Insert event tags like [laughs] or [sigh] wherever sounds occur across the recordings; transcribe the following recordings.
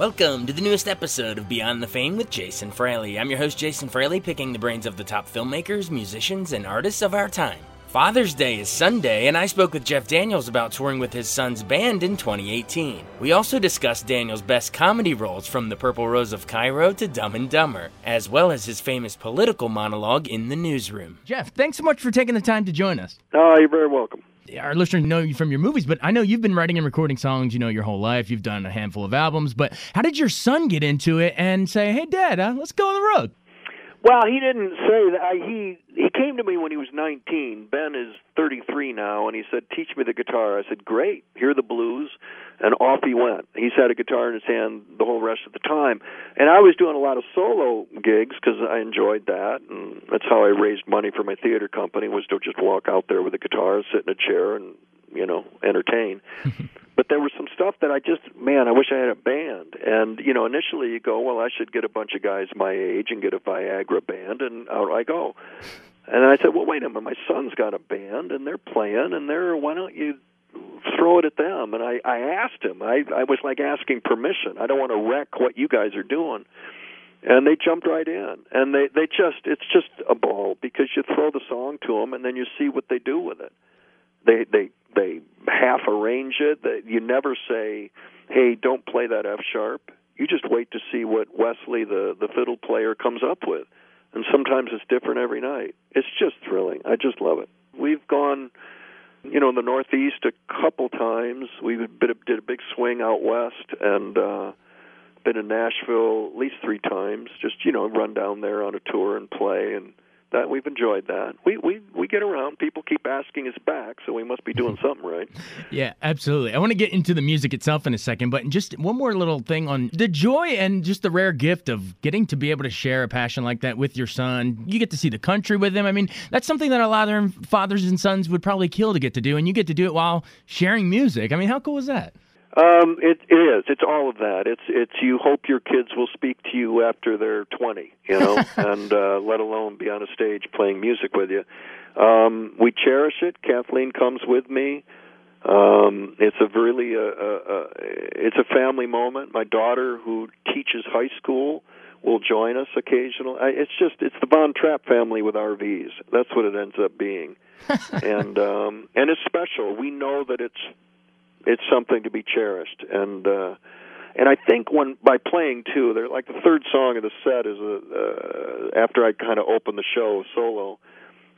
Welcome to the newest episode of Beyond the Fame with Jason Fraley. I'm your host, Jason Fraley, picking the brains of the top filmmakers, musicians, and artists of our time. Father's Day is Sunday, and I spoke with Jeff Daniels about touring with his son's band in 2018. We also discussed Daniels' best comedy roles from The Purple Rose of Cairo to Dumb and Dumber, as well as his famous political monologue in the newsroom. Jeff, thanks so much for taking the time to join us. Oh, you're very welcome our listeners know you from your movies, but I know you've been writing and recording songs, you know, your whole life. You've done a handful of albums, but how did your son get into it and say, "Hey, Dad, uh, let's go on the road"? Well, he didn't say that. I, he he came to me when he was 19. Ben is 33 now, and he said, "Teach me the guitar." I said, "Great. Hear the blues." And off he went. He's had a guitar in his hand the whole rest of the time. And I was doing a lot of solo gigs because I enjoyed that, and that's how I raised money for my theater company was to just walk out there with a guitar, sit in a chair, and you know entertain. [laughs] but there was some stuff that I just man, I wish I had a band. And you know, initially you go, well, I should get a bunch of guys my age and get a Viagra band, and out I go. And I said, well, wait a minute, my son's got a band and they're playing, and they're why don't you throw it at them? And I I asked him. I I was like asking permission. I don't want to wreck what you guys are doing. And they jumped right in, and they they just it's just a ball because you throw the song to them, and then you see what they do with it. They they they half arrange it. That you never say, "Hey, don't play that F sharp." You just wait to see what Wesley, the the fiddle player, comes up with, and sometimes it's different every night. It's just thrilling. I just love it. We've gone, you know, in the Northeast a couple times. We did a, big swing out west, and uh, been in Nashville at least three times. Just you know, run down there on a tour and play and that we've enjoyed that. We we we get around. People keep asking us back, so we must be doing [laughs] something right. yeah, absolutely. I want to get into the music itself in a second, but just one more little thing on the joy and just the rare gift of getting to be able to share a passion like that with your son. You get to see the country with him. I mean, that's something that a lot of fathers and sons would probably kill to get to do, and you get to do it while sharing music. I mean, how cool is that? Um, it, it is. It's all of that. It's it's you hope your kids will speak to you after they're twenty, you know, [laughs] and uh, let alone be on a stage playing music with you. Um, we cherish it. Kathleen comes with me. Um, it's a really a, a, a it's a family moment. My daughter, who teaches high school, will join us occasionally. I, It's just it's the Von Trapp family with RVs. That's what it ends up being, [laughs] and um, and it's special. We know that it's it's something to be cherished. And uh and I think when by playing too, they're like the third song of the set is a uh, after I kind of open the show solo,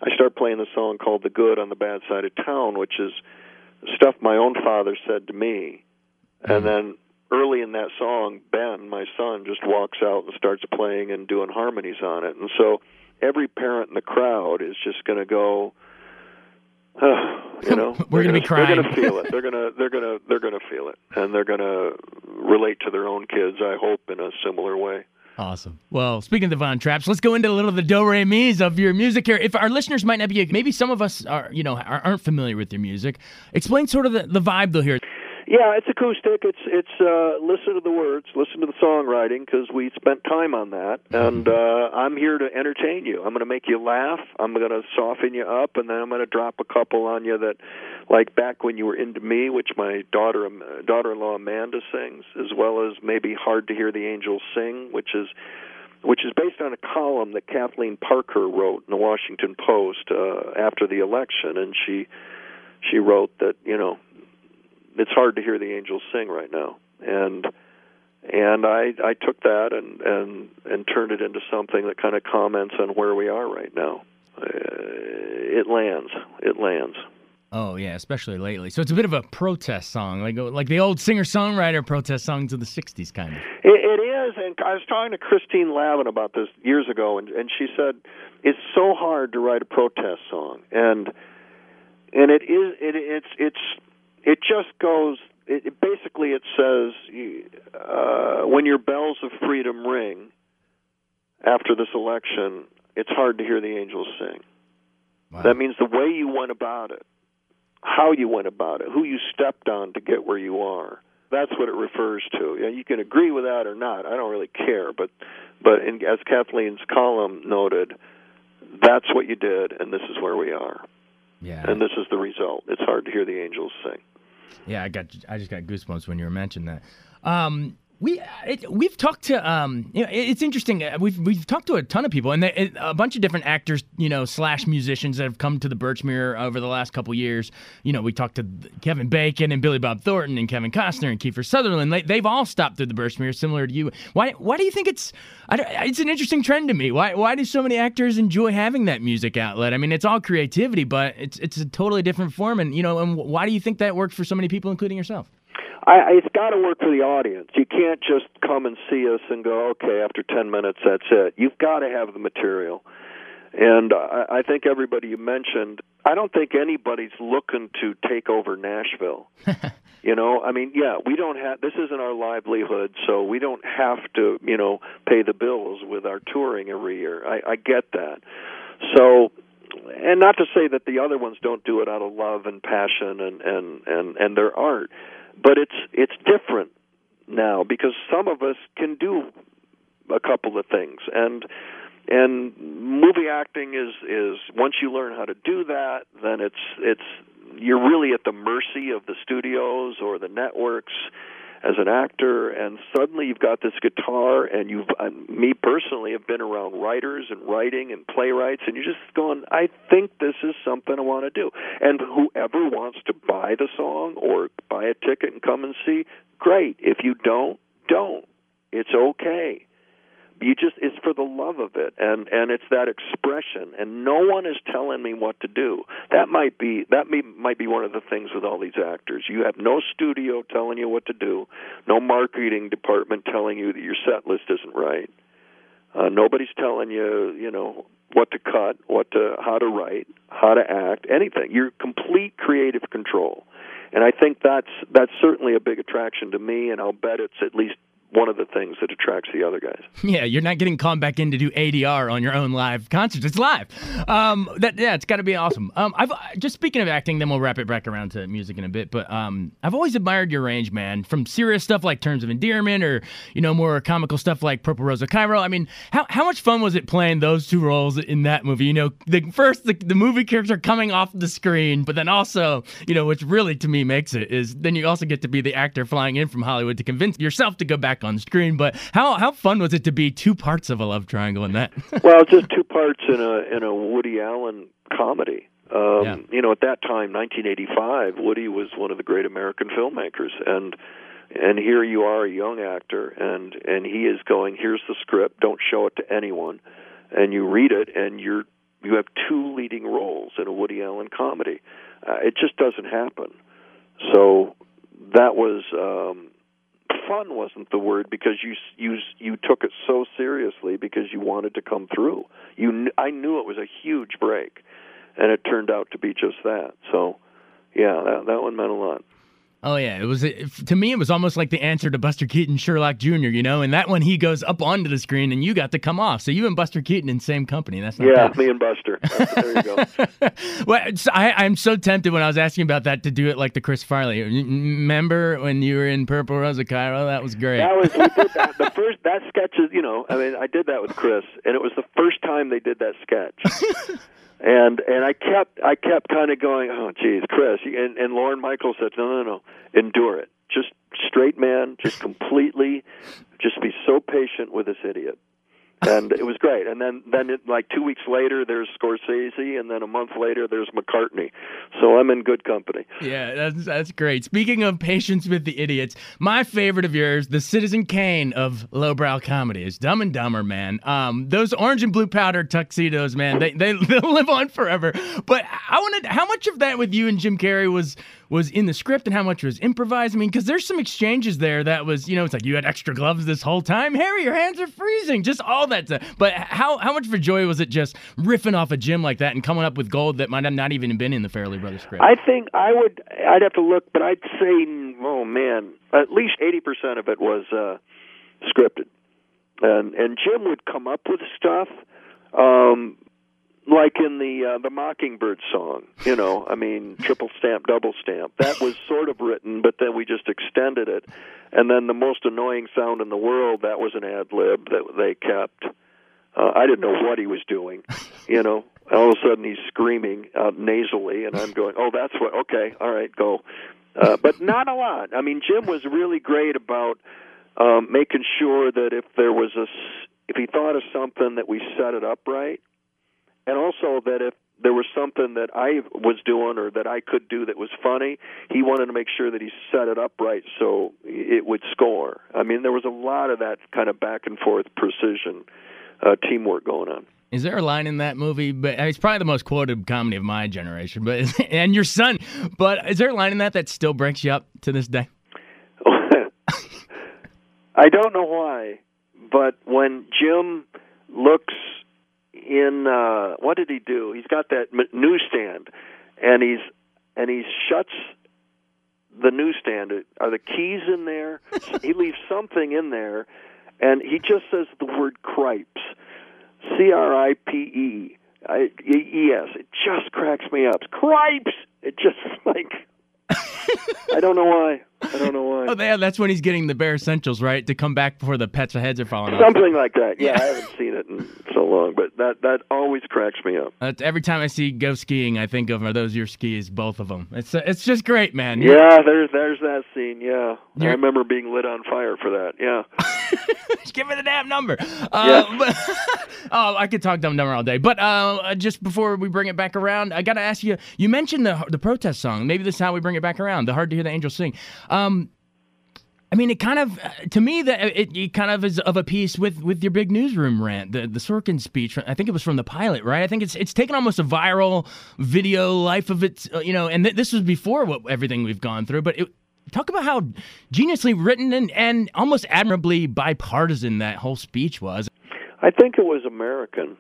I start playing the song called "The Good on the Bad Side of Town," which is stuff my own father said to me, and then early in that song, Ben, my son, just walks out and starts playing and doing harmonies on it, and so every parent in the crowd is just going to go you know, [laughs] we're going to be crying. They're going to feel it. [laughs] They're going to they're going to they're going to feel it, and they're going to relate to their own kids. I hope in a similar way. Awesome. Well, speaking of the Von Trapps, let's go into a little of the do re mi's of your music here. If our listeners might not be, maybe some of us are, you know, aren't familiar with your music. Explain sort of the, the vibe though here. Yeah, it's acoustic. It's it's uh, listen to the words, listen to the songwriting because we spent time on that, and uh, I'm here to entertain you. I'm going to make you laugh. I'm going to soften you up, and then I'm going to drop a couple on you that, like back when you were into me, which my daughter daughter-in-law Amanda sings, as well as maybe hard to hear the angels sing, which is which is based on a column that Kathleen Parker wrote in the Washington Post uh, after the election, and she she wrote that you know it's hard to hear the angels sing right now and and I I took that and and and turned it into something that kind of comments on where we are right now. Uh, it lands. It lands. Oh yeah, especially lately. So it's a bit of a protest song, like like the old singer-songwriter protest songs of the '60s, kind of. It, it is, and I was talking to Christine Lavin about this years ago, and, and she said it's so hard to write a protest song, and and it is it it's it's it just goes. It, basically it says uh, when your bells of freedom ring after this election, it's hard to hear the angels sing. Wow. That means the way you went about it, how you went about it, who you stepped on to get where you are. That's what it refers to. Yeah, you can agree with that or not. I don't really care, but but in, as Kathleen's column noted, that's what you did, and this is where we are. Yeah. And this is the result. It's hard to hear the angels sing. Yeah, I got I just got goosebumps when you were mentioning that. Um, we it, we've talked to um, you know, it's interesting. Uh, we've we've talked to a ton of people and they, a bunch of different actors, you know, slash musicians that have come to the Birchmere over the last couple years. You know, we talked to Kevin Bacon and Billy Bob Thornton and Kevin Costner and Kiefer Sutherland. They, they've all stopped through the Birchmere, similar to you. Why why do you think it's it's an interesting trend to me? Why why do so many actors enjoy having that music outlet? I mean, it's all creativity, but it's it's a totally different form. And you know, and why do you think that works for so many people, including yourself? I, it's got to work for the audience. You can't just come and see us and go, okay, after 10 minutes, that's it. You've got to have the material. And I, I think everybody you mentioned, I don't think anybody's looking to take over Nashville. [laughs] you know, I mean, yeah, we don't have, this isn't our livelihood, so we don't have to, you know, pay the bills with our touring every year. I, I get that. So, and not to say that the other ones don't do it out of love and passion and and and and their art but it's it's different now because some of us can do a couple of things. And and movie acting is is once you learn how to do that then it's it's you're really at the mercy of the studios or the networks as an actor and suddenly you've got this guitar and you've uh, me personally have been around writers and writing and playwrights and you're just going I think this is something I want to do. And whoever wants to buy the song or buy a ticket and come and see great. If you don't don't. It's okay you just it's for the love of it. And and it's that expression. And no one is telling me what to do. That might be that may, might be one of the things with all these actors. You have no studio telling you what to do. No marketing department telling you that your set list isn't right. Uh, nobody's telling you you know what to cut what to how to write how to act anything. You're complete creative control. And i think that's that's certainly a big attraction to me and i'll bet it's at least one of the things that attracts the other guys. [laughs] Yeah, you're not getting called back in to do ADR on your own live concerts. It's live. Um, that yeah, it's got to be awesome. Um, I've just speaking of acting, then we'll wrap it back around to music in a bit. But um, I've always admired your range, man. From serious stuff like Terms of Endearment, or you know, more comical stuff like Purple Rose of Cairo. I mean, how how much fun was it playing those two roles in that movie? You know, the first the, the movie character coming off the screen, but then also, you know, which really to me makes it is then you also get to be the actor flying in from Hollywood to convince yourself to go back on screen. But how how fun was it to be two parts of a love triangle in that? [laughs] well, just two parts in a in a Woody Allen comedy. Um, Yeah. You know, at that time, 1985, Woody was one of the great American filmmakers, and and here you are, a young actor, and and he is going, here's the script, don't show it to anyone, and you read it, and you're you have two leading roles in a Woody Allen comedy. Uh, it just doesn't happen. So that was um, fun wasn't the word because you you you took it so seriously because you wanted to come through. You I knew it was a huge break, and it turned out to be just that. So, yeah, that that one meant a lot. Oh yeah, it was to me. It was almost like the answer to Buster Keaton, Sherlock Jr. You know, and that one he goes up onto the screen, and you got to come off. So you and Buster Keaton in same company. That's not Yeah, bad. me and Buster. [laughs] There you go. [laughs] well, I, I'm so tempted when I was asking about that to do it like the Chris Farley. Remember when you were in Purple Rose of Cairo? That was great. That was we did that. The [laughs] first that sketch is you know I mean I did that with Chris, and it was the first time they did that sketch. And and I kept I kept kind of going, oh geez, Chris, and and Lorne Michaels said, no no no, endure it. Just straight man, just completely, just be so patient with this idiot. And it was great. And then then it, like two weeks later, there's Scorsese, and then a month later, there's McCartney. So I'm in good company. Yeah, that's that's great. Speaking of patience with the idiots, my favorite of yours, the Citizen Kane of lowbrow comedy, is Dumb and Dumber, man. Um, those orange and blue powder tuxedos, man, they they [laughs] they'll live on forever. But I wanted how much of that with you and Jim Carrey was was in the script and how much was improvised. I mean, because there's some exchanges there that was, you know, it's like you had extra gloves this whole time. Harry, your hands are freezing. Just all that stuff. But how how much for joy was it just riffing off a Jim like that and coming up with gold that might have not even been in the Farrelly Brothers script? I think I would. I'd have to look, but I'd say, oh man, at least eighty percent of it was uh, scripted, and and Jim would come up with stuff. Um, like in the uh, the Mockingbird song, you know, I mean, [laughs] triple stamp, double stamp. That was sort of written, but then we just extended it. And then the most annoying sound in the world, that was an ad lib that they kept. Uh, I didn't know what he was doing, you know. All of a sudden, he's screaming out nasally, and I'm going, "Oh, that's what? Okay, all right, go." Uh, but not a lot. I mean, Jim was really great about um, making sure that if there was a, if he thought of something, that we set it up right and also that if there was something that I was doing or that I could do that was funny, he wanted to make sure that he set it up right so it would score. I mean, there was a lot of that kind of back and forth precision uh, teamwork going on. Is there a line in that movie? But it's probably the most quoted comedy of my generation. But [laughs] and your son. But is there a line in that that still breaks you up to this day? [laughs] I don't know why, but when Jim looks in uh what did he do? He's got that newsstand, and he's and he shuts the newsstand. Are the keys in there? [laughs] he leaves something in there, and he just says the word cripes, C R I P E. I, E S. It just cracks me up. Cripes. It just [laughs] like I don't know why. I don't know why. Oh, yeah, that's when he's getting the bare essentials, right? To come back before the pets' heads are falling off. Something like that. Yeah, I haven't seen it in so long, but that that always cracks me up. Uh, every time I see go skiing, I think of are those your skis, both of them. It's uh, it's just great, man. Yeah, there's there's that scene. Yeah, You're... I remember being lit on fire for that. Yeah. [laughs] [laughs] give me the damn number. Uh, yeah. But, [laughs] oh, I could talk dumb number all day. But uh, just before we bring it back around, I got to ask you. You mentioned the the protest song. Maybe this is how we bring it back around. The hard to hear the angels sing. Um, I mean, it kind of, to me, that it, it, kind of is of a piece with with your big newsroom rant, the the Sorkin speech. I think it was from the pilot, right? I think it's it's taken almost a viral video life of its, uh, you know. And th- this was before what everything we've gone through, but it, talk about how geniusly written and and almost admirably bipartisan that whole speech was. I think it was American.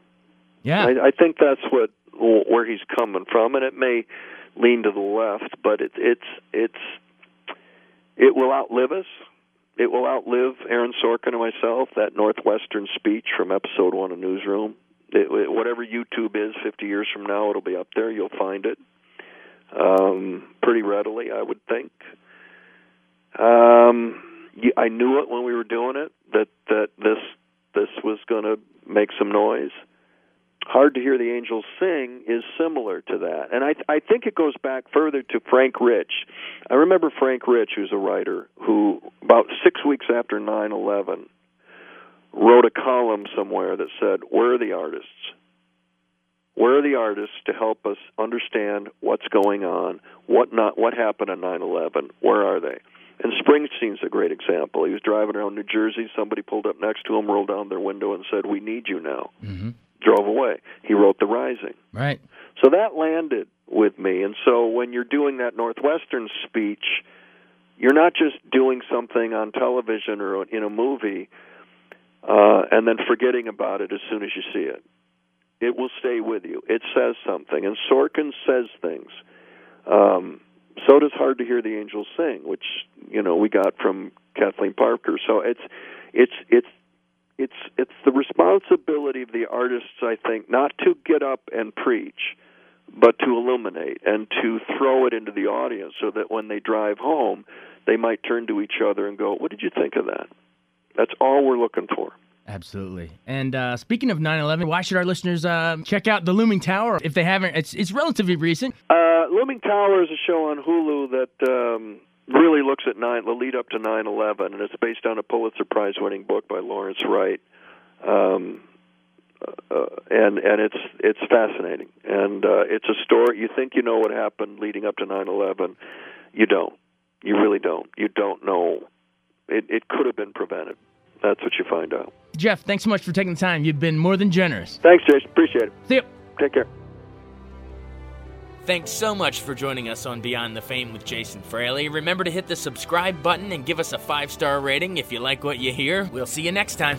Yeah, I, I think that's what where he's coming from, and it may lean to the left, but it's it's it's it will outlive us. It will outlive Aaron Sorkin and myself. That Northwestern speech from episode one of Newsroom. It, it, whatever YouTube is 50 years from now, it'll be up there. You'll find it um, pretty readily, I would think. Um, I knew it when we were doing it that that this this was going to make some noise. Hard to Hear the Angels Sing is similar to that. And I, I think it goes back further to Frank Rich. I remember Frank Rich, who's a writer, who about six weeks after 9 11 wrote a column somewhere that said, Where are the artists? Where are the artists to help us understand what's going on, what not, what happened on 9/11? Where are they? And Springsteen's a great example. He was driving around New Jersey. Somebody pulled up next to him, rolled down their window, and said, "We need you now." Mm-hmm drove away. He wrote The Rising. Right. So that landed with me. And so when you're doing that Northwestern speech, you're not just doing something on television or in a movie uh, and then forgetting about it as soon as you see it. It will stay with you. It says something. And Sorkin says things. Um, so does Hard to Hear the Angels Sing, which you know we got from Kathleen Parker. So it's it's it's it's it's the responsibility of the artists, I think, not to get up and preach, but to illuminate and to throw it into the audience so that when they drive home, they might turn to each other and go, "What did you think of that?" That's all we're looking for. Absolutely. And uh, speaking of 9/11, why should our listeners uh, check out the Looming Tower if they haven't? It's it's relatively recent. Uh, Looming Tower is a show on Hulu that. Um, really looks at nine the lead up to 9/11, and it's based on a Pulitzer Prize winning book by Lawrence Wright. Um, uh, and and it's it's fascinating, and uh, it's a story. You think you know what happened leading up to nine eleven, you don't. You really don't. You don't know. It it could have been prevented. That's what you find out. Jeff, thanks so much for taking the time. You've been more than generous. Thanks, Jason. Appreciate it. See you. Take care. Thanks so much for joining us on Beyond the Fame with Jason Fraley. Remember to hit the subscribe button and give us a five star rating if you like what you hear. We'll see you next time.